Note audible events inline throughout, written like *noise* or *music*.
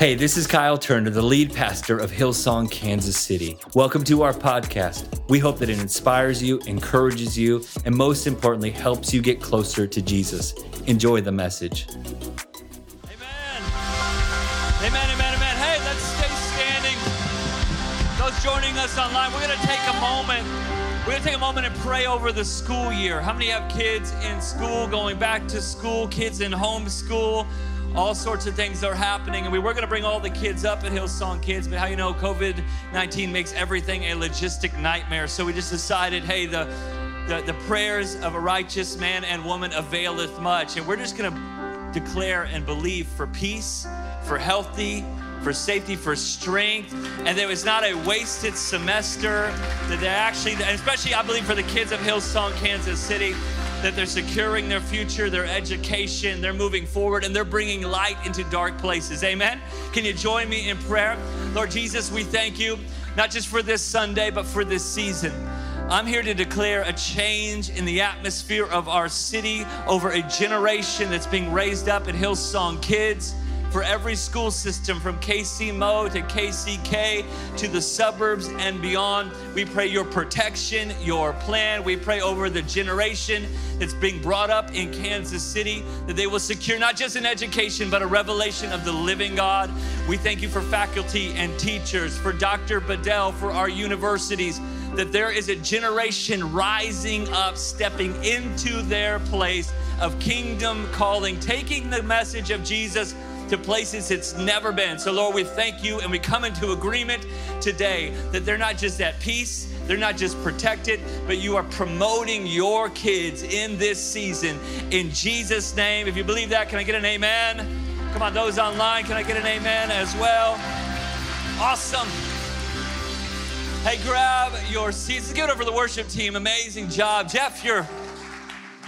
Hey, this is Kyle Turner, the lead pastor of Hillsong, Kansas City. Welcome to our podcast. We hope that it inspires you, encourages you, and most importantly, helps you get closer to Jesus. Enjoy the message. Amen. Amen, amen, amen. Hey, let's stay standing. Those joining us online, we're going to take a moment. We're going to take a moment and pray over the school year. How many have kids in school, going back to school, kids in homeschool? All sorts of things are happening. And we were going to bring all the kids up at Hillsong Kids, but how you know COVID 19 makes everything a logistic nightmare. So we just decided, hey, the, the, the prayers of a righteous man and woman availeth much. And we're just going to declare and believe for peace, for healthy, for safety, for strength, and there was not a wasted semester. That they actually, especially I believe for the kids of Hillsong, Kansas City, that they're securing their future, their education, they're moving forward, and they're bringing light into dark places. Amen. Can you join me in prayer? Lord Jesus, we thank you, not just for this Sunday, but for this season. I'm here to declare a change in the atmosphere of our city over a generation that's being raised up at Hillsong Kids for every school system from KCMO to KCK to the suburbs and beyond. We pray your protection, your plan. We pray over the generation that's being brought up in Kansas City that they will secure not just an education, but a revelation of the living God. We thank you for faculty and teachers, for Dr. Bedell, for our universities that there is a generation rising up, stepping into their place of kingdom calling, taking the message of Jesus to places it's never been. So, Lord, we thank you and we come into agreement today that they're not just at peace, they're not just protected, but you are promoting your kids in this season. In Jesus' name, if you believe that, can I get an amen? Come on, those online, can I get an amen as well? Awesome. Hey, grab your seats. Let's give it over to the worship team. Amazing job. Jeff, you're,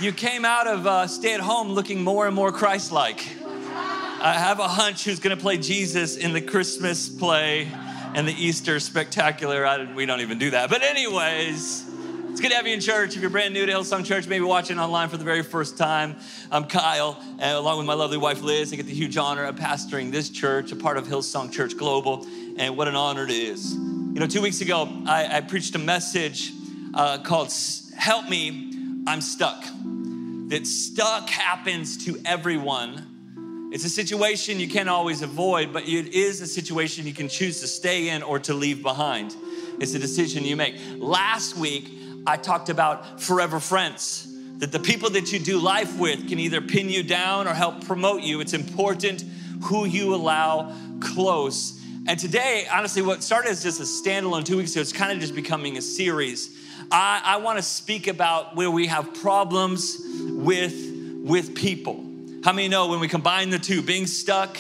you came out of uh, stay at home looking more and more Christ like. I have a hunch who's going to play Jesus in the Christmas play and the Easter spectacular. I, we don't even do that. But, anyways, it's good to have you in church. If you're brand new to Hillsong Church, maybe watching online for the very first time, I'm Kyle, and along with my lovely wife Liz, I get the huge honor of pastoring this church, a part of Hillsong Church Global, and what an honor it is. You know, two weeks ago, I, I preached a message uh, called Help Me, I'm Stuck. That stuck happens to everyone it's a situation you can't always avoid, but it is a situation you can choose to stay in or to leave behind. It's a decision you make. Last week, I talked about forever friends, that the people that you do life with can either pin you down or help promote you. It's important who you allow close. And today, honestly, what started as just a standalone two weeks ago, it's kind of just becoming a series. I, I want to speak about where we have problems with, with people how many know when we combine the two, being stuck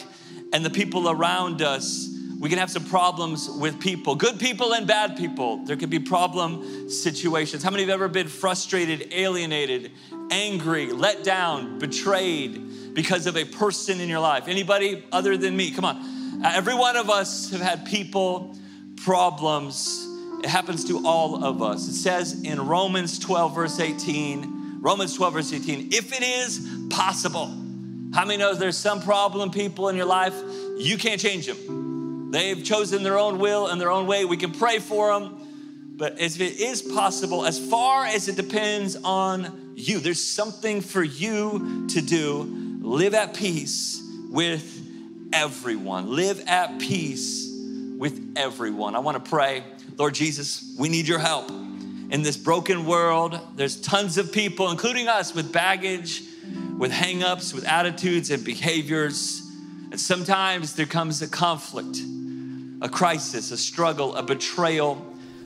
and the people around us, we can have some problems with people, good people and bad people. There can be problem situations. How many have ever been frustrated, alienated, angry, let down, betrayed because of a person in your life? Anybody other than me? Come on. Uh, every one of us have had people, problems. It happens to all of us. It says in Romans 12, verse 18, Romans 12, verse 18, if it is possible, how many knows there's some problem people in your life you can't change them? They've chosen their own will and their own way. We can pray for them, but if it is possible, as far as it depends on you, there's something for you to do. Live at peace with everyone. Live at peace with everyone. I want to pray, Lord Jesus, we need your help. In this broken world, there's tons of people, including us, with baggage with hangups, with attitudes and behaviors. And sometimes there comes a conflict, a crisis, a struggle, a betrayal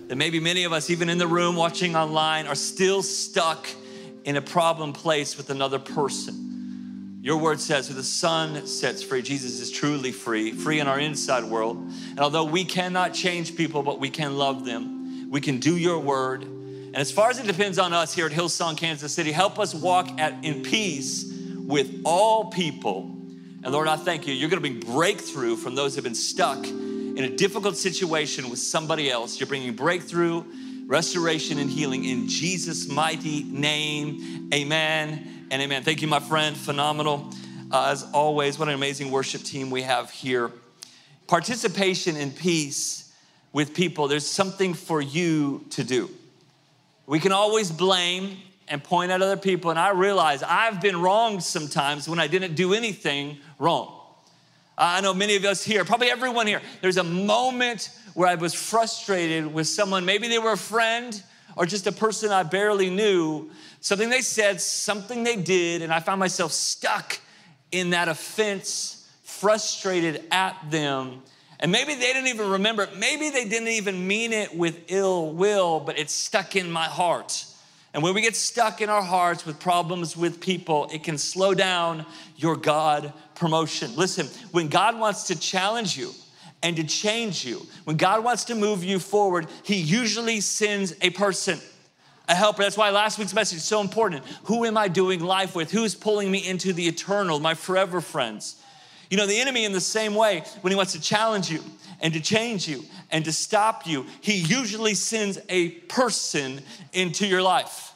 that maybe many of us, even in the room watching online, are still stuck in a problem place with another person. Your word says, who the Son sets free, Jesus is truly free, free in our inside world. And although we cannot change people, but we can love them, we can do your word and as far as it depends on us here at Hillsong, Kansas City, help us walk at, in peace with all people. And Lord, I thank you. You're going to bring breakthrough from those who have been stuck in a difficult situation with somebody else. You're bringing breakthrough, restoration, and healing in Jesus' mighty name. Amen and amen. Thank you, my friend. Phenomenal. Uh, as always, what an amazing worship team we have here. participation in peace with people, there's something for you to do. We can always blame and point at other people, and I realize I've been wrong sometimes when I didn't do anything wrong. I know many of us here, probably everyone here, there's a moment where I was frustrated with someone. Maybe they were a friend or just a person I barely knew. Something they said, something they did, and I found myself stuck in that offense, frustrated at them. And maybe they didn't even remember it. Maybe they didn't even mean it with ill will, but it's stuck in my heart. And when we get stuck in our hearts with problems with people, it can slow down your God promotion. Listen, when God wants to challenge you and to change you, when God wants to move you forward, He usually sends a person, a helper. That's why last week's message is so important. Who am I doing life with? Who's pulling me into the eternal, my forever friends? You know, the enemy, in the same way, when he wants to challenge you and to change you and to stop you, he usually sends a person into your life.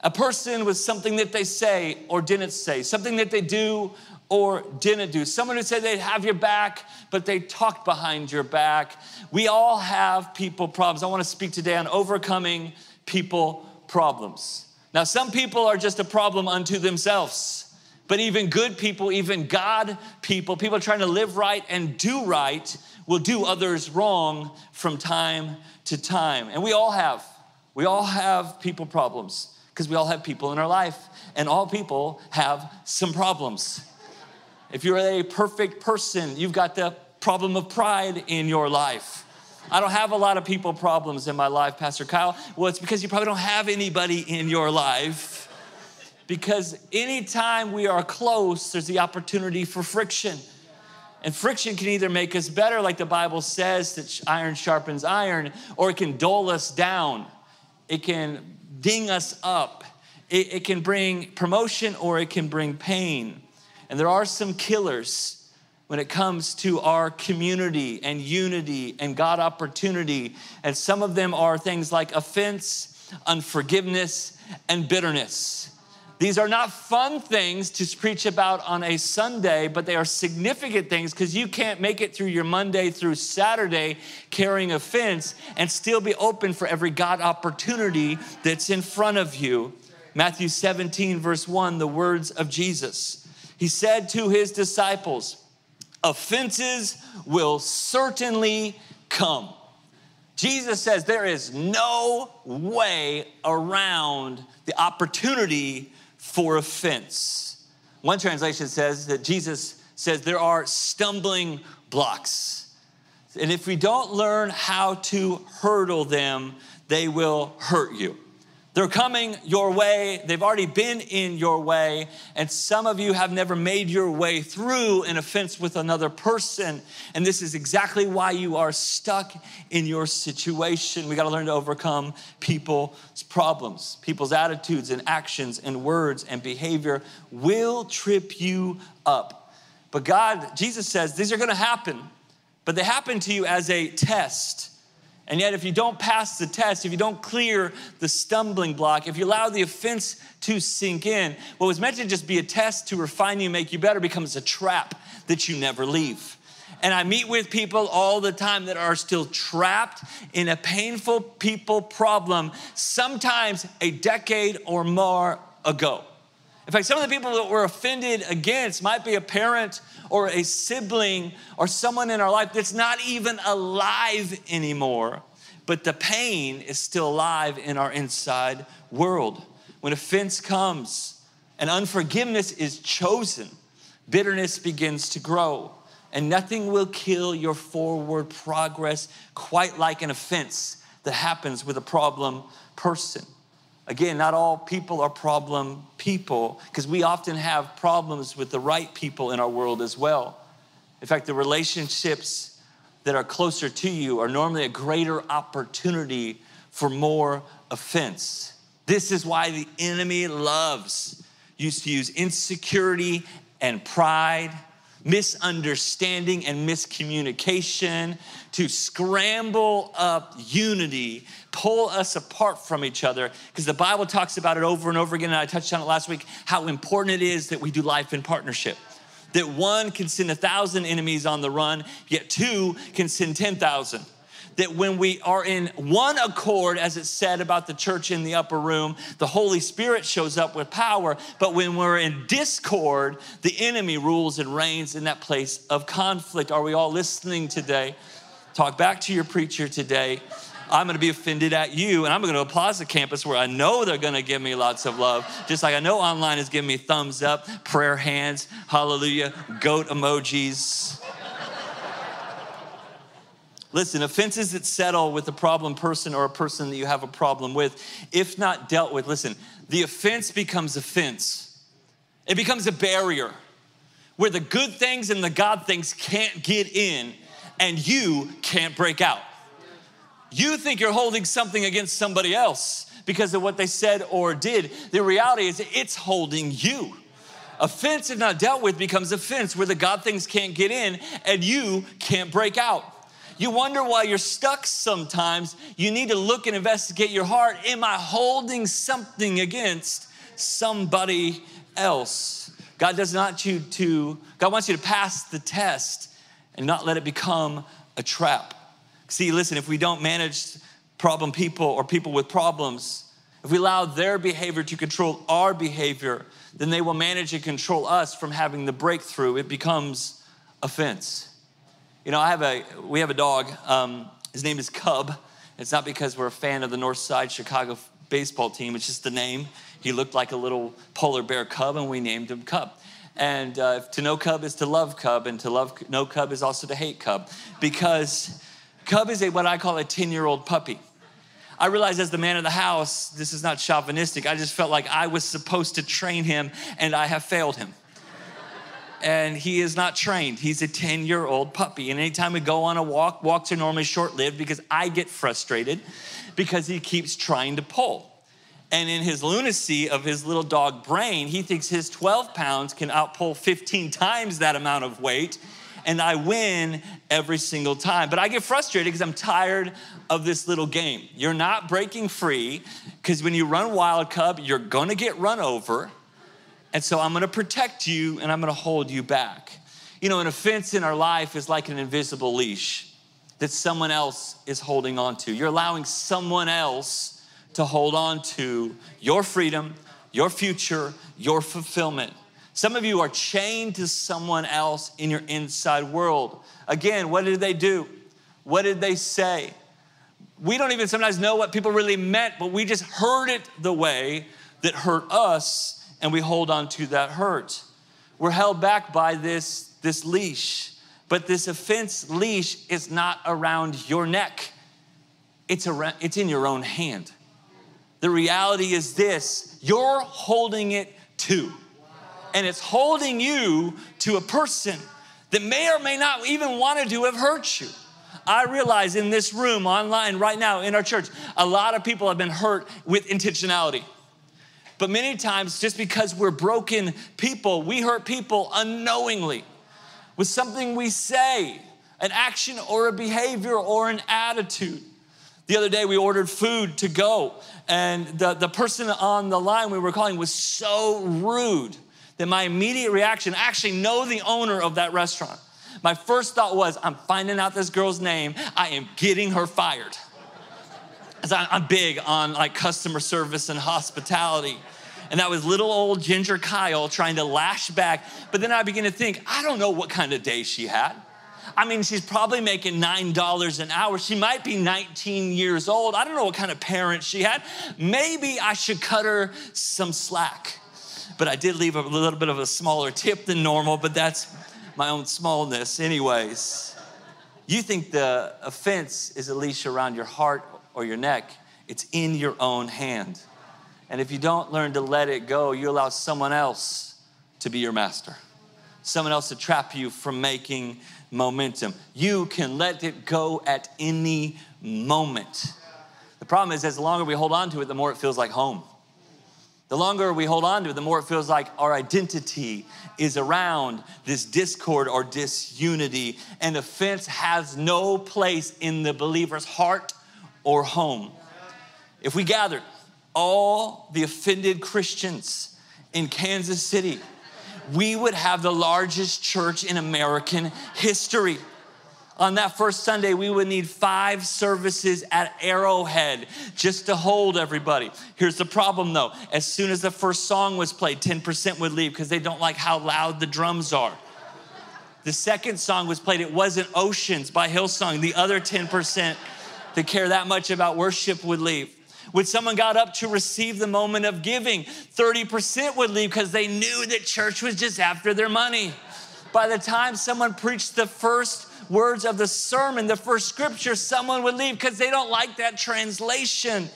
A person with something that they say or didn't say, something that they do or didn't do. Someone who said they'd have your back, but they talked behind your back. We all have people problems. I want to speak today on overcoming people problems. Now, some people are just a problem unto themselves, but even good people, even God people, people trying to live right and do right, will do others wrong from time to time. And we all have, we all have people problems because we all have people in our life, and all people have some problems. If you're a perfect person, you've got the problem of pride in your life. I don't have a lot of people problems in my life, Pastor Kyle. Well, it's because you probably don't have anybody in your life. Because anytime we are close, there's the opportunity for friction. And friction can either make us better, like the Bible says, that iron sharpens iron, or it can dull us down. It can ding us up. It, it can bring promotion or it can bring pain. And there are some killers when it comes to our community and unity and God opportunity. And some of them are things like offense, unforgiveness, and bitterness. These are not fun things to preach about on a Sunday, but they are significant things because you can't make it through your Monday through Saturday carrying offense and still be open for every God opportunity that's in front of you. Matthew 17, verse 1, the words of Jesus he said to his disciples, Offenses will certainly come. Jesus says there is no way around the opportunity for offense. One translation says that Jesus says there are stumbling blocks. And if we don't learn how to hurdle them, they will hurt you. They're coming your way. They've already been in your way. And some of you have never made your way through an offense with another person. And this is exactly why you are stuck in your situation. We got to learn to overcome people's problems. People's attitudes and actions and words and behavior will trip you up. But God, Jesus says, these are going to happen, but they happen to you as a test and yet, if you don't pass the test, if you don't clear the stumbling block, if you allow the offense to sink in, what was meant to just be a test to refine you, make you better, becomes a trap that you never leave. And I meet with people all the time that are still trapped in a painful people problem, sometimes a decade or more ago. In fact, some of the people that we're offended against might be a parent or a sibling or someone in our life that's not even alive anymore, but the pain is still alive in our inside world. When offense comes and unforgiveness is chosen, bitterness begins to grow. And nothing will kill your forward progress quite like an offense that happens with a problem person. Again, not all people are problem people because we often have problems with the right people in our world as well. In fact, the relationships that are closer to you are normally a greater opportunity for more offense. This is why the enemy loves used to use insecurity and pride misunderstanding and miscommunication, to scramble up unity, pull us apart from each other. Because the Bible talks about it over and over again, and I touched on it last week how important it is that we do life in partnership that one can send a thousand enemies on the run, yet two can send 10,000 that when we are in one accord, as it said about the church in the upper room, the Holy Spirit shows up with power. But when we're in discord, the enemy rules and reigns in that place of conflict. Are we all listening today? Talk back to your preacher today. I'm gonna be offended at you, and I'm gonna applause the campus where I know they're gonna give me lots of love, just like I know online is giving me thumbs up, prayer hands, hallelujah, goat emojis. Listen, offenses that settle with a problem person or a person that you have a problem with, if not dealt with, listen, the offense becomes offense. It becomes a barrier where the good things and the God things can't get in and you can't break out. You think you're holding something against somebody else because of what they said or did. The reality is it's holding you. Offense, if not dealt with, becomes offense where the God things can't get in and you can't break out. You wonder why you're stuck sometimes. You need to look and investigate your heart. Am I holding something against somebody else? God does not you to, God wants you to pass the test and not let it become a trap. See, listen, if we don't manage problem people or people with problems, if we allow their behavior to control our behavior, then they will manage and control us from having the breakthrough. It becomes offense. You know, I have a, we have a dog. Um, his name is Cub. It's not because we're a fan of the North Side Chicago baseball team, it's just the name. He looked like a little polar bear cub, and we named him Cub. And uh, to know Cub is to love Cub, and to love know Cub is also to hate Cub, because Cub is a what I call a 10 year old puppy. I realized as the man of the house, this is not chauvinistic. I just felt like I was supposed to train him, and I have failed him and he is not trained. He's a 10 year old puppy. And anytime we go on a walk, walks are normally short lived because I get frustrated because he keeps trying to pull. And in his lunacy of his little dog brain, he thinks his 12 pounds can outpull 15 times that amount of weight. And I win every single time. But I get frustrated because I'm tired of this little game. You're not breaking free because when you run Wild Cub, you're gonna get run over and so I'm gonna protect you and I'm gonna hold you back. You know, an offense in our life is like an invisible leash that someone else is holding on to. You're allowing someone else to hold on to your freedom, your future, your fulfillment. Some of you are chained to someone else in your inside world. Again, what did they do? What did they say? We don't even sometimes know what people really meant, but we just heard it the way that hurt us and we hold on to that hurt. We're held back by this, this leash, but this offense leash is not around your neck, it's, around, it's in your own hand. The reality is this you're holding it too. And it's holding you to a person that may or may not even wanted to have hurt you. I realize in this room, online, right now, in our church, a lot of people have been hurt with intentionality. But many times, just because we're broken people, we hurt people unknowingly with something we say, an action or a behavior or an attitude. The other day, we ordered food to go, and the, the person on the line we were calling was so rude that my immediate reaction, I actually know the owner of that restaurant. My first thought was, I'm finding out this girl's name, I am getting her fired. I'm big on like customer service and hospitality. And that was little old Ginger Kyle trying to lash back. But then I began to think, I don't know what kind of day she had. I mean, she's probably making $9 an hour. She might be 19 years old. I don't know what kind of parents she had. Maybe I should cut her some slack. But I did leave a little bit of a smaller tip than normal, but that's my own smallness, anyways. You think the offense is a leash around your heart or your neck, it's in your own hand. And if you don't learn to let it go, you allow someone else to be your master, someone else to trap you from making momentum. You can let it go at any moment. The problem is, as the longer we hold on to it, the more it feels like home. The longer we hold on to it, the more it feels like our identity is around this discord or disunity, and offense has no place in the believer's heart or home. If we gathered all the offended Christians in Kansas City, we would have the largest church in American history. On that first Sunday, we would need five services at Arrowhead just to hold everybody. Here's the problem though as soon as the first song was played, 10% would leave because they don't like how loud the drums are. The second song was played, it wasn't Oceans by Hillsong. The other 10% that care that much about worship would leave. When someone got up to receive the moment of giving, 30% would leave because they knew that church was just after their money. By the time someone preached the first words of the sermon, the first scripture, someone would leave because they don't like that translation.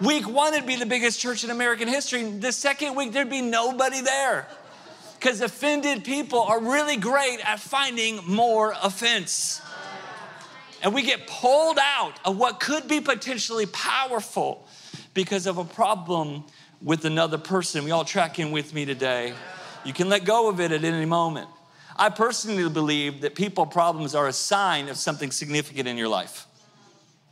Week one would be the biggest church in American history. The second week, there'd be nobody there because offended people are really great at finding more offense. And we get pulled out of what could be potentially powerful because of a problem with another person. We all track in with me today. You can let go of it at any moment. I personally believe that people problems are a sign of something significant in your life.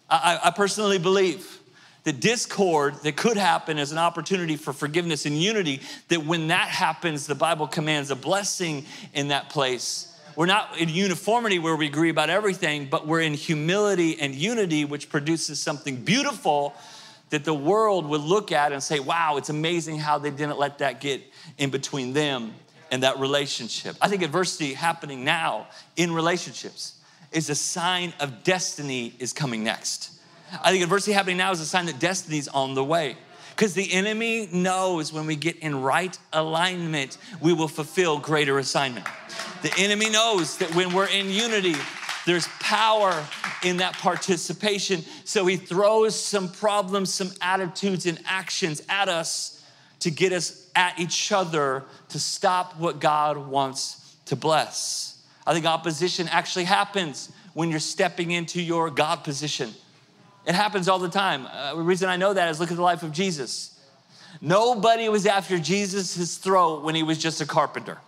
I, I personally believe that discord that could happen is an opportunity for forgiveness and unity, that when that happens, the Bible commands a blessing in that place. We're not in uniformity where we agree about everything, but we're in humility and unity, which produces something beautiful that the world would look at and say, wow, it's amazing how they didn't let that get in between them and that relationship. I think adversity happening now in relationships is a sign of destiny is coming next. I think adversity happening now is a sign that destiny's on the way. Because the enemy knows when we get in right alignment, we will fulfill greater assignment. The enemy knows that when we're in unity, there's power in that participation. So he throws some problems, some attitudes, and actions at us to get us at each other to stop what God wants to bless. I think opposition actually happens when you're stepping into your God position. It happens all the time. Uh, the reason I know that is look at the life of Jesus. Nobody was after Jesus' throat when he was just a carpenter.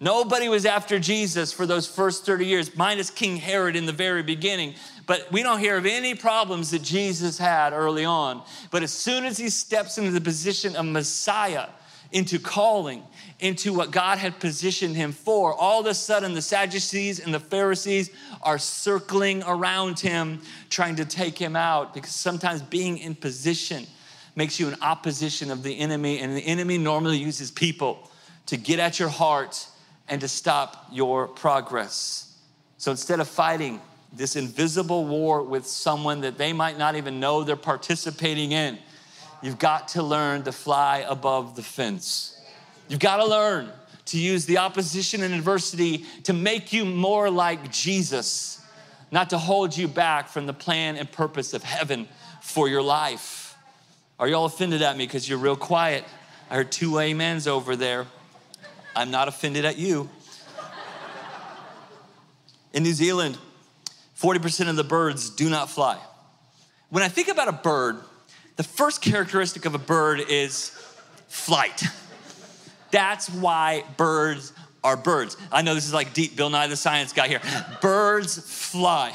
Nobody was after Jesus for those first 30 years, minus King Herod in the very beginning. But we don't hear of any problems that Jesus had early on. But as soon as he steps into the position of Messiah, into calling, into what God had positioned him for, all of a sudden the Sadducees and the Pharisees are circling around him, trying to take him out. Because sometimes being in position makes you an opposition of the enemy, and the enemy normally uses people to get at your heart and to stop your progress. So instead of fighting this invisible war with someone that they might not even know they're participating in, you've got to learn to fly above the fence. You've got to learn to use the opposition and adversity to make you more like Jesus, not to hold you back from the plan and purpose of heaven for your life. Are y'all offended at me because you're real quiet? I heard two amens over there. I'm not offended at you. In New Zealand, 40% of the birds do not fly. When I think about a bird, the first characteristic of a bird is flight. That's why birds are birds. I know this is like deep Bill Nye the Science Guy here. Birds fly.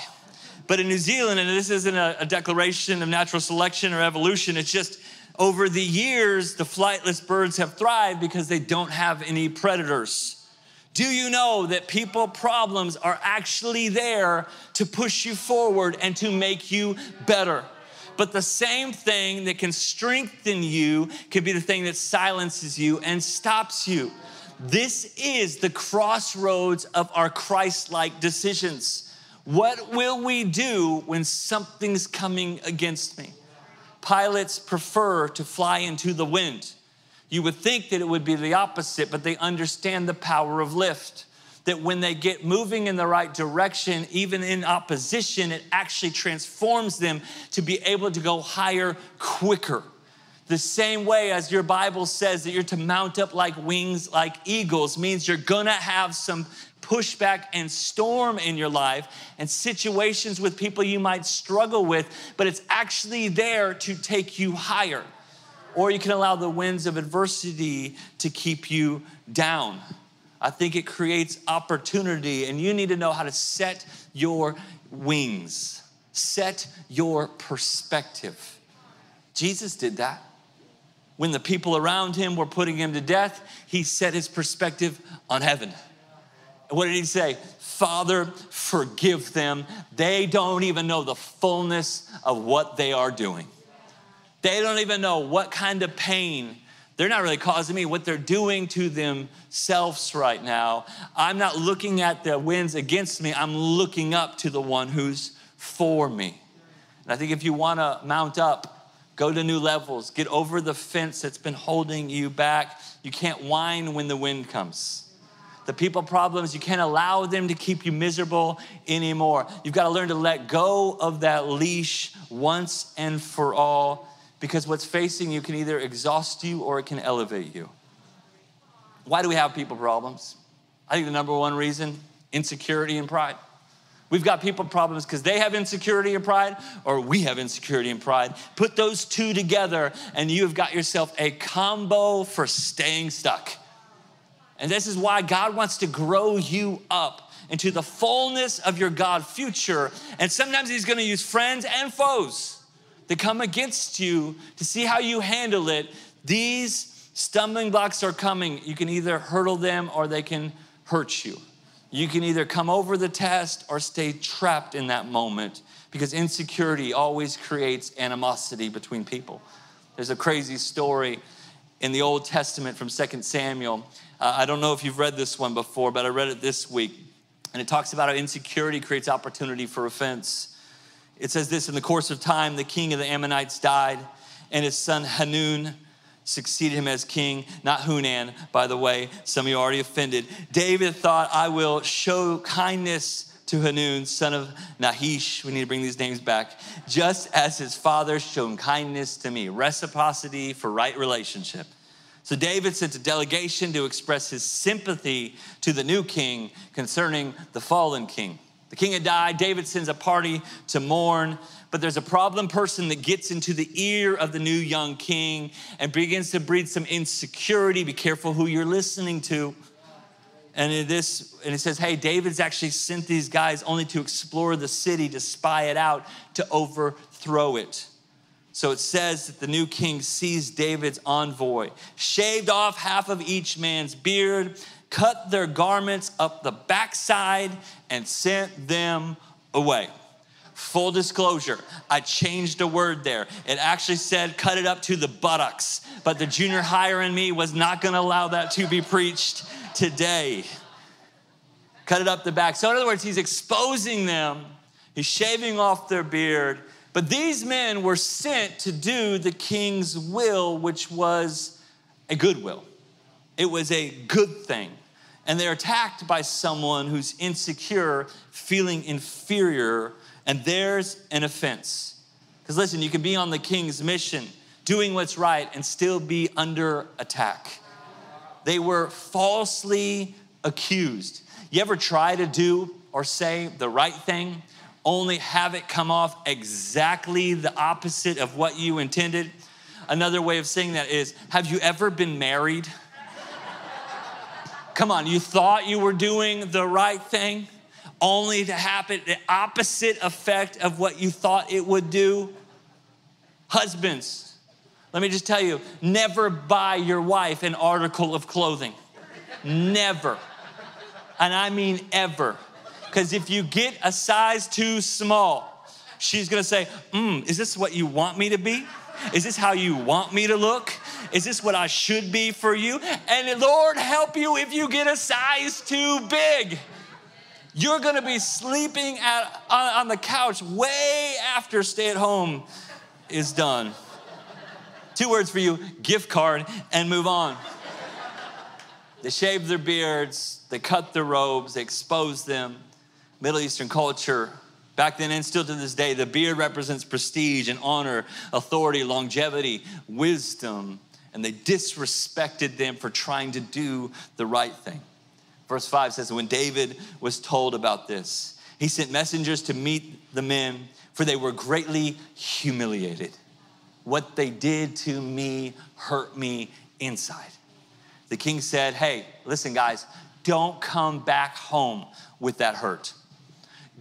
But in New Zealand, and this isn't a, a declaration of natural selection or evolution, it's just over the years, the flightless birds have thrived because they don't have any predators. Do you know that people problems are actually there to push you forward and to make you better? But the same thing that can strengthen you can be the thing that silences you and stops you. This is the crossroads of our Christ like decisions. What will we do when something's coming against me? Pilots prefer to fly into the wind. You would think that it would be the opposite, but they understand the power of lift. That when they get moving in the right direction, even in opposition, it actually transforms them to be able to go higher quicker. The same way as your Bible says that you're to mount up like wings like eagles means you're gonna have some pushback and storm in your life and situations with people you might struggle with, but it's actually there to take you higher. Or you can allow the winds of adversity to keep you down. I think it creates opportunity, and you need to know how to set your wings, set your perspective. Jesus did that. when the people around him were putting him to death, he set his perspective on heaven. What did he say? Father, forgive them. They don't even know the fullness of what they are doing. They don't even know what kind of pain they're not really causing me what they're doing to themselves right now. I'm not looking at the winds against me, I'm looking up to the one who's for me. And I think if you want to mount up, go to new levels, get over the fence that's been holding you back. You can't whine when the wind comes. The people problems, you can't allow them to keep you miserable anymore. You've got to learn to let go of that leash once and for all because what's facing you can either exhaust you or it can elevate you. Why do we have people problems? I think the number one reason insecurity and pride. We've got people problems because they have insecurity and pride, or we have insecurity and pride. Put those two together, and you've got yourself a combo for staying stuck. And this is why God wants to grow you up into the fullness of your God future. And sometimes He's gonna use friends and foes that come against you to see how you handle it, these stumbling blocks are coming. You can either hurdle them or they can hurt you. You can either come over the test or stay trapped in that moment because insecurity always creates animosity between people. There's a crazy story in the Old Testament from 2 Samuel. Uh, I don't know if you've read this one before, but I read it this week. And it talks about how insecurity creates opportunity for offense. It says this in the course of time, the king of the Ammonites died, and his son Hanun succeeded him as king, not Hunan, by the way. Some of you are already offended. David thought, I will show kindness to Hanun, son of Nahash. We need to bring these names back. Just as his father shown kindness to me, reciprocity for right relationship. So David sent a delegation to express his sympathy to the new king concerning the fallen king. The king had died. David sends a party to mourn, but there's a problem person that gets into the ear of the new young king and begins to breed some insecurity. Be careful who you're listening to. And this, and it says, hey, David's actually sent these guys only to explore the city, to spy it out, to overthrow it. So it says that the new king seized David's envoy, shaved off half of each man's beard, cut their garments up the backside, and sent them away. Full disclosure, I changed a word there. It actually said cut it up to the buttocks, but the junior higher in me was not gonna allow that to be preached today. Cut it up the back. So, in other words, he's exposing them, he's shaving off their beard. But these men were sent to do the king's will, which was a good will. It was a good thing and they're attacked by someone who's insecure, feeling inferior, and there's an offense. Because listen, you can be on the king's mission, doing what's right, and still be under attack. They were falsely accused. You ever try to do or say the right thing, only have it come off exactly the opposite of what you intended? Another way of saying that is have you ever been married? Come on, you thought you were doing the right thing only to happen the opposite effect of what you thought it would do? Husbands, let me just tell you never buy your wife an article of clothing. Never. And I mean ever. Because if you get a size too small, she's gonna say, mm, Is this what you want me to be? Is this how you want me to look? Is this what I should be for you? And Lord, help you if you get a size too big. You're gonna be sleeping at, on, on the couch way after stay at home is done. Two words for you gift card and move on. They shave their beards, they cut their robes, they expose them. Middle Eastern culture, Back then and still to this day, the beard represents prestige and honor, authority, longevity, wisdom, and they disrespected them for trying to do the right thing. Verse 5 says, When David was told about this, he sent messengers to meet the men, for they were greatly humiliated. What they did to me hurt me inside. The king said, Hey, listen, guys, don't come back home with that hurt.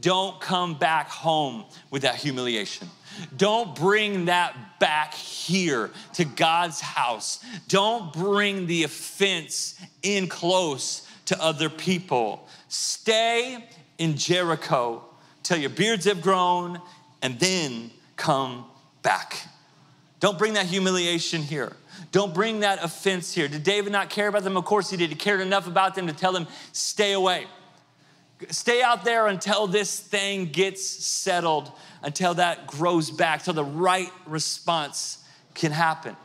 Don't come back home with that humiliation. Don't bring that back here to God's house. Don't bring the offense in close to other people. Stay in Jericho till your beards have grown and then come back. Don't bring that humiliation here. Don't bring that offense here. Did David not care about them? Of course he did. He cared enough about them to tell them, stay away. Stay out there until this thing gets settled, until that grows back, till the right response can happen.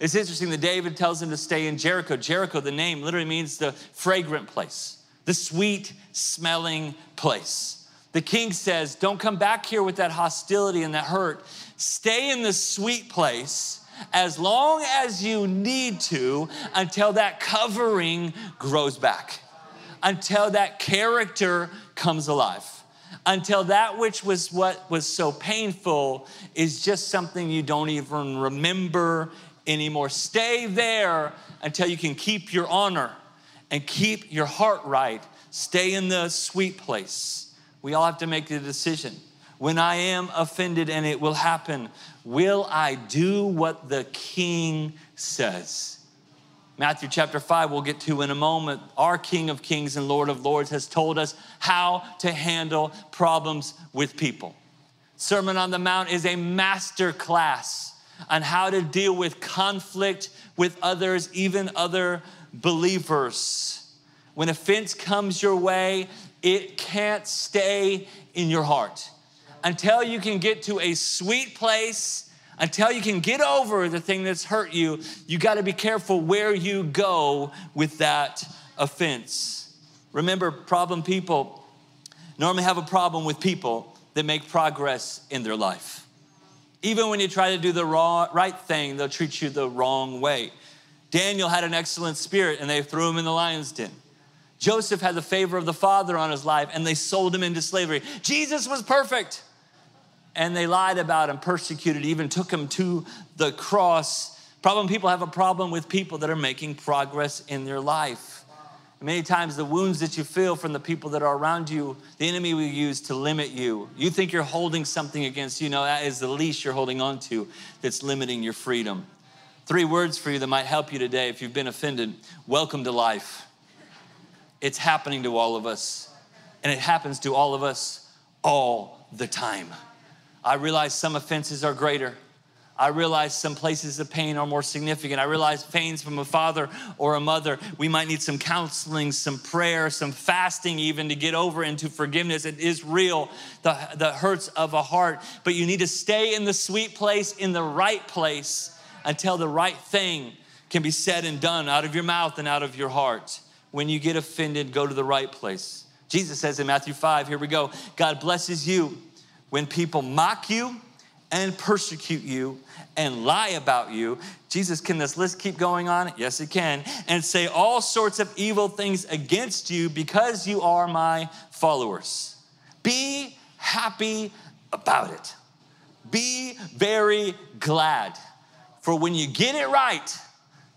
It's interesting that David tells him to stay in Jericho. Jericho, the name literally means the fragrant place, the sweet smelling place. The king says, Don't come back here with that hostility and that hurt. Stay in the sweet place as long as you need to until that covering grows back until that character comes alive. Until that which was what was so painful is just something you don't even remember anymore. Stay there until you can keep your honor and keep your heart right. Stay in the sweet place. We all have to make the decision. When I am offended, and it will happen, will I do what the king says? Matthew chapter 5, we'll get to in a moment. Our King of Kings and Lord of Lords has told us how to handle problems with people. Sermon on the Mount is a master class on how to deal with conflict with others, even other believers. When offense comes your way, it can't stay in your heart until you can get to a sweet place until you can get over the thing that's hurt you, you got to be careful where you go with that offense. Remember, problem people normally have a problem with people that make progress in their life. Even when you try to do the wrong, right thing, they'll treat you the wrong way. Daniel had an excellent spirit and they threw him in the lion's den. Joseph had the favor of the Father on his life and they sold him into slavery. Jesus was perfect and they lied about him, persecuted, even took him to the cross. Problem people have a problem with people that are making progress in their life. Many times, the wounds that you feel from the people that are around you, the enemy will use to limit you. You think you're holding something against you. No, that is the leash you're holding on to that's limiting your freedom. Three words for you that might help you today if you've been offended. Welcome to life. It's happening to all of us, and it happens to all of us all the time. I realize some offenses are greater. I realize some places of pain are more significant. I realize pains from a father or a mother. We might need some counseling, some prayer, some fasting, even to get over into forgiveness. It is real, the, the hurts of a heart. But you need to stay in the sweet place, in the right place, until the right thing can be said and done out of your mouth and out of your heart. When you get offended, go to the right place. Jesus says in Matthew 5, here we go God blesses you when people mock you and persecute you and lie about you. Jesus, can this list keep going on? Yes, it can. And say all sorts of evil things against you because you are my followers. Be happy about it. Be very glad. For when you get it right,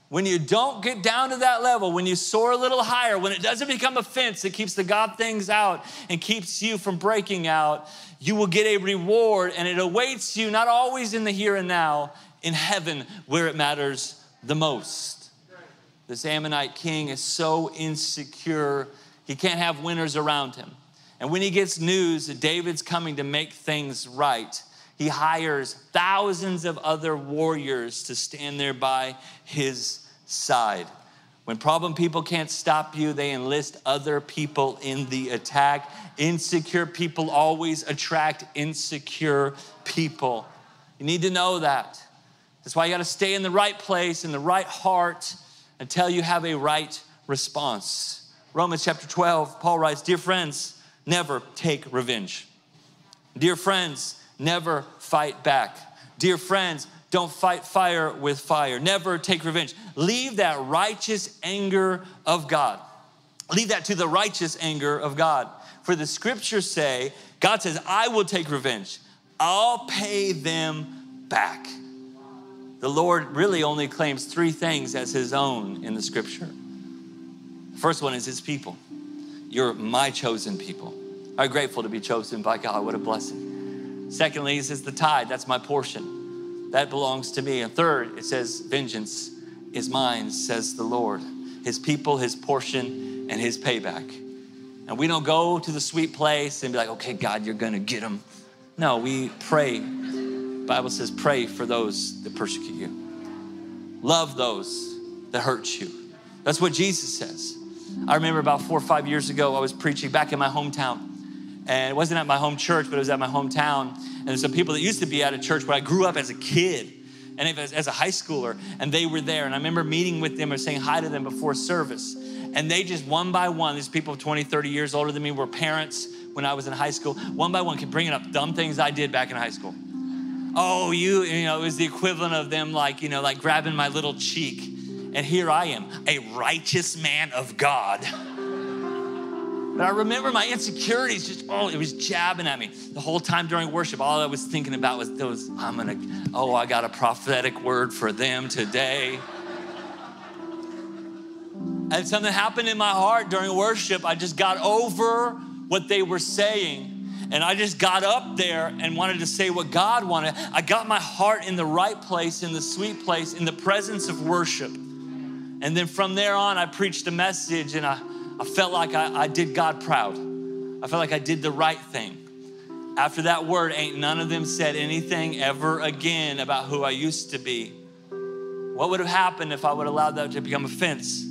when you don't get down to that level, when you soar a little higher, when it doesn't become a fence that keeps the God things out and keeps you from breaking out, you will get a reward and it awaits you not always in the here and now, in heaven where it matters the most. This Ammonite king is so insecure, he can't have winners around him. And when he gets news that David's coming to make things right, he hires thousands of other warriors to stand there by his side. When problem people can't stop you, they enlist other people in the attack. Insecure people always attract insecure people. You need to know that. That's why you got to stay in the right place, in the right heart, until you have a right response. Romans chapter 12, Paul writes Dear friends, never take revenge. Dear friends, never fight back. Dear friends, don't fight fire with fire. Never take revenge. Leave that righteous anger of God. Leave that to the righteous anger of God. For the scriptures say, God says, I will take revenge. I'll pay them back. The Lord really only claims three things as his own in the scripture. First one is his people. You're my chosen people. You grateful to be chosen by God? What a blessing. Secondly, he says, the tithe, that's my portion. That belongs to me. And third, it says, vengeance is mine, says the Lord. His people, his portion, and his payback. And we don't go to the sweet place and be like, okay, God, you're gonna get them. No, we pray. Bible says, pray for those that persecute you. Love those that hurt you. That's what Jesus says. I remember about four or five years ago, I was preaching back in my hometown. And it wasn't at my home church, but it was at my hometown. And some people that used to be at a church where I grew up as a kid and as a high schooler, and they were there. And I remember meeting with them or saying hi to them before service. And they just one by one, these people 20, 30 years older than me were parents when I was in high school, one by one kept bringing up dumb things I did back in high school. Oh, you, you know, it was the equivalent of them like, you know, like grabbing my little cheek. And here I am, a righteous man of God. *laughs* But I remember my insecurities just, oh, it was jabbing at me. The whole time during worship, all I was thinking about was those, I'm gonna, oh, I got a prophetic word for them today. And something happened in my heart during worship. I just got over what they were saying. And I just got up there and wanted to say what God wanted. I got my heart in the right place, in the sweet place, in the presence of worship. And then from there on, I preached a message and I, I felt like I, I did God proud. I felt like I did the right thing. After that word, ain't none of them said anything ever again about who I used to be. What would have happened if I would have allowed that to become offense?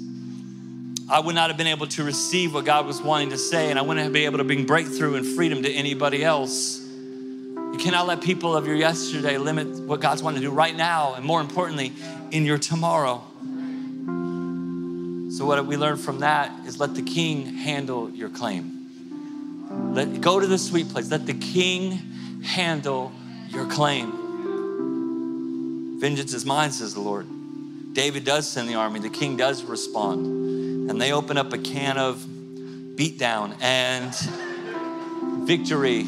I would not have been able to receive what God was wanting to say, and I wouldn't have been able to bring breakthrough and freedom to anybody else. You cannot let people of your yesterday limit what God's wanting to do right now, and more importantly, in your tomorrow. So, what we learned from that is let the king handle your claim. Let go to the sweet place. Let the king handle your claim. Vengeance is mine, says the Lord. David does send the army, the king does respond and they open up a can of beatdown and victory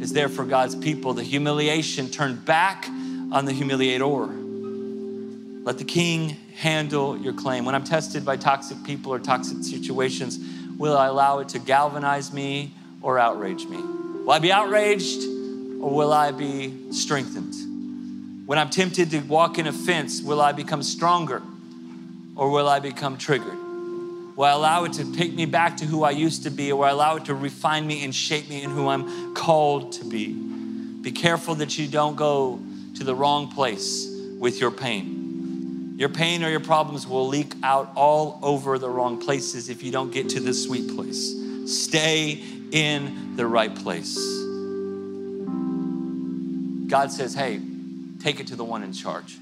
is there for God's people. The humiliation turned back on the humiliator. Let the king handle your claim. When I'm tested by toxic people or toxic situations, will I allow it to galvanize me or outrage me? Will I be outraged or will I be strengthened? When I'm tempted to walk in offense, will I become stronger or will I become triggered? Will I allow it to take me back to who I used to be, or will I allow it to refine me and shape me in who I'm called to be? Be careful that you don't go to the wrong place with your pain. Your pain or your problems will leak out all over the wrong places if you don't get to the sweet place. Stay in the right place. God says, hey, take it to the one in charge.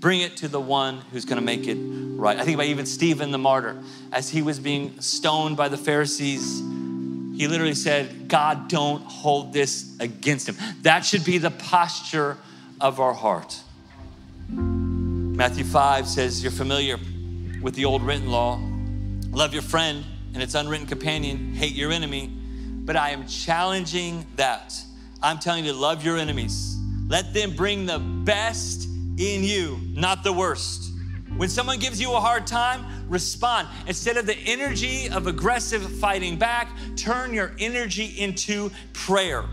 Bring it to the one who's going to make it right. I think about even Stephen the martyr. As he was being stoned by the Pharisees, he literally said, God, don't hold this against him. That should be the posture of our heart. Matthew 5 says, You're familiar with the old written law love your friend and its unwritten companion, hate your enemy. But I am challenging that. I'm telling you to love your enemies. Let them bring the best in you, not the worst. When someone gives you a hard time, respond. Instead of the energy of aggressive fighting back, turn your energy into prayer.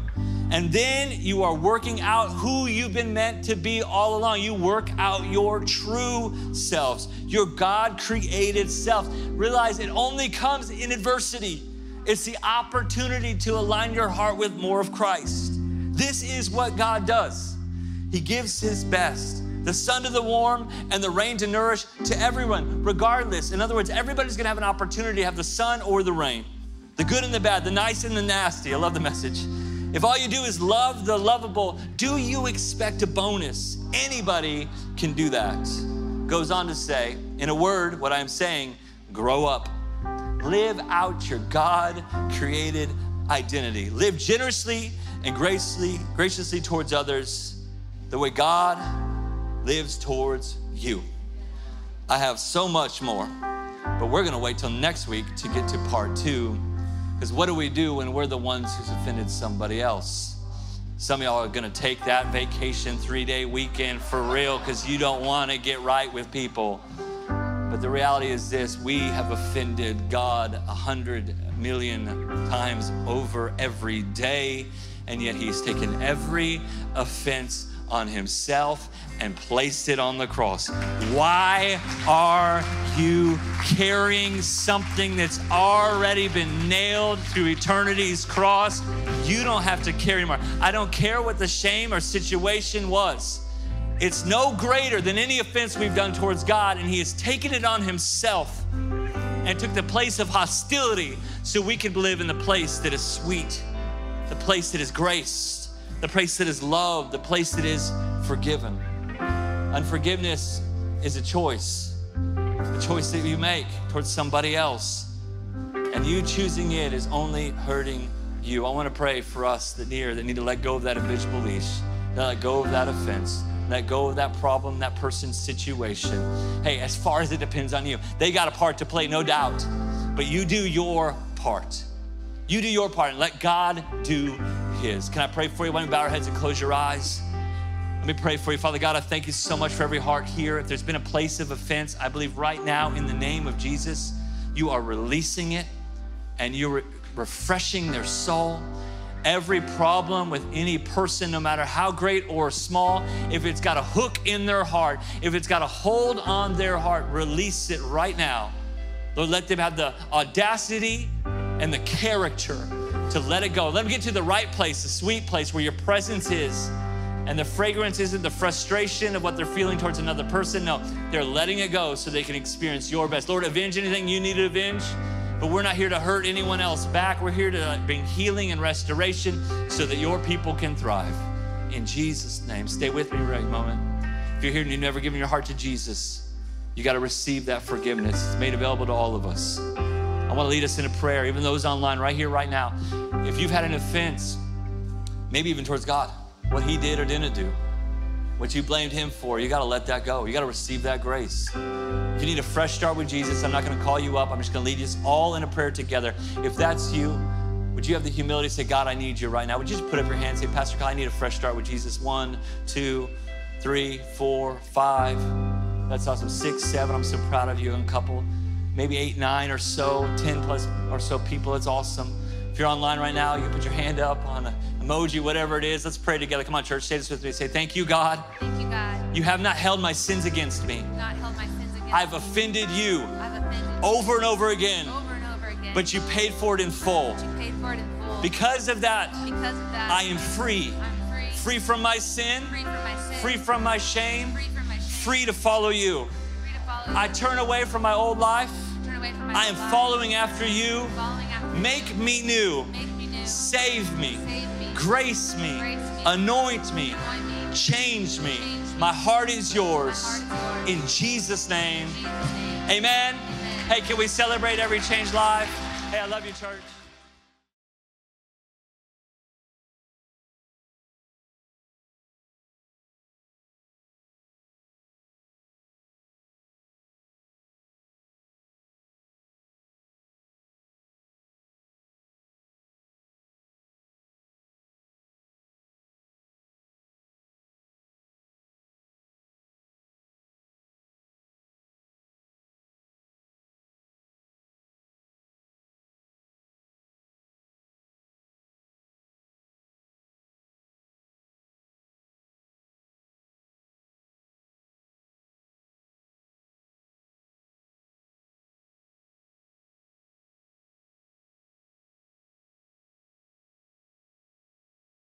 And then you are working out who you've been meant to be all along. You work out your true selves, your God created self. Realize it only comes in adversity. It's the opportunity to align your heart with more of Christ. This is what God does. He gives His best the sun to the warm and the rain to nourish to everyone, regardless. In other words, everybody's gonna have an opportunity to have the sun or the rain, the good and the bad, the nice and the nasty. I love the message. If all you do is love the lovable, do you expect a bonus? Anybody can do that. Goes on to say, in a word, what I'm saying, grow up. Live out your God created identity. Live generously and graciously, graciously towards others the way God lives towards you. I have so much more, but we're gonna wait till next week to get to part two. Because what do we do when we're the ones who's offended somebody else? Some of y'all are gonna take that vacation three day weekend for real because you don't wanna get right with people. But the reality is this we have offended God a hundred million times over every day, and yet he's taken every offense on himself and placed it on the cross. Why are you carrying something that's already been nailed to eternity's cross? You don't have to carry more. I don't care what the shame or situation was. It's no greater than any offense we've done towards God, and He has taken it on Himself and took the place of hostility so we can live in the place that is sweet, the place that is graced, the place that is loved, the place that is forgiven. Unforgiveness is a choice, a choice that you make towards somebody else. And you choosing it is only hurting you. I want to pray for us that near that need to let go of that habitual leash, that let go of that offense let go of that problem, that person's situation. Hey, as far as it depends on you, they got a part to play, no doubt, but you do your part. You do your part and let God do His. Can I pray for you? Why don't we bow our heads and close your eyes? Let me pray for you. Father God, I thank you so much for every heart here. If there's been a place of offense, I believe right now in the name of Jesus, you are releasing it and you're refreshing their soul every problem with any person, no matter how great or small, if it's got a hook in their heart, if it's got a hold on their heart, release it right now. Lord, let them have the audacity and the character to let it go. Let them get to the right place, the sweet place where your presence is. And the fragrance isn't the frustration of what they're feeling towards another person. No, they're letting it go so they can experience your best. Lord, avenge anything you need to avenge. But we're not here to hurt anyone else back. We're here to bring healing and restoration so that your people can thrive. In Jesus' name. Stay with me right moment. If you're here and you've never given your heart to Jesus, you got to receive that forgiveness. It's made available to all of us. I want to lead us in a prayer, even those online, right here, right now. If you've had an offense, maybe even towards God, what He did or didn't do, what you blamed Him for, you got to let that go. You got to receive that grace. If you need a fresh start with Jesus, I'm not going to call you up. I'm just going to lead us all in a prayer together. If that's you, would you have the humility to say, God, I need you right now? Would you just put up your hand and say, Pastor Kyle, I need a fresh start with Jesus? One, two, three, four, five. That's awesome. Six, seven. I'm so proud of you. And couple, maybe eight, nine or so, 10 plus or so people. It's awesome. If you're online right now, you can put your hand up on an emoji, whatever it is. Let's pray together. Come on, church. Say this with me. Say, Thank you, God. Thank you, God. You have not held my sins against me. Not held my sins against I've offended you I've offended over and over again, over and over again. but you paid for it in full. But you paid for it in full. Because of that, because of that, I am free. I'm free. Free from my sin, Free from my sin. free from my shame, Free from my shame. free to follow you. Free to follow I turn away from my old life. Turn away from my I am following after you. Make me new. Make me new. Save me. Grace me. Anoint me. Change me. My heart is yours. Heart is yours. In Jesus' name. In Jesus' name. Amen. Amen. Hey, can we celebrate every changed life? Hey, I love you, church.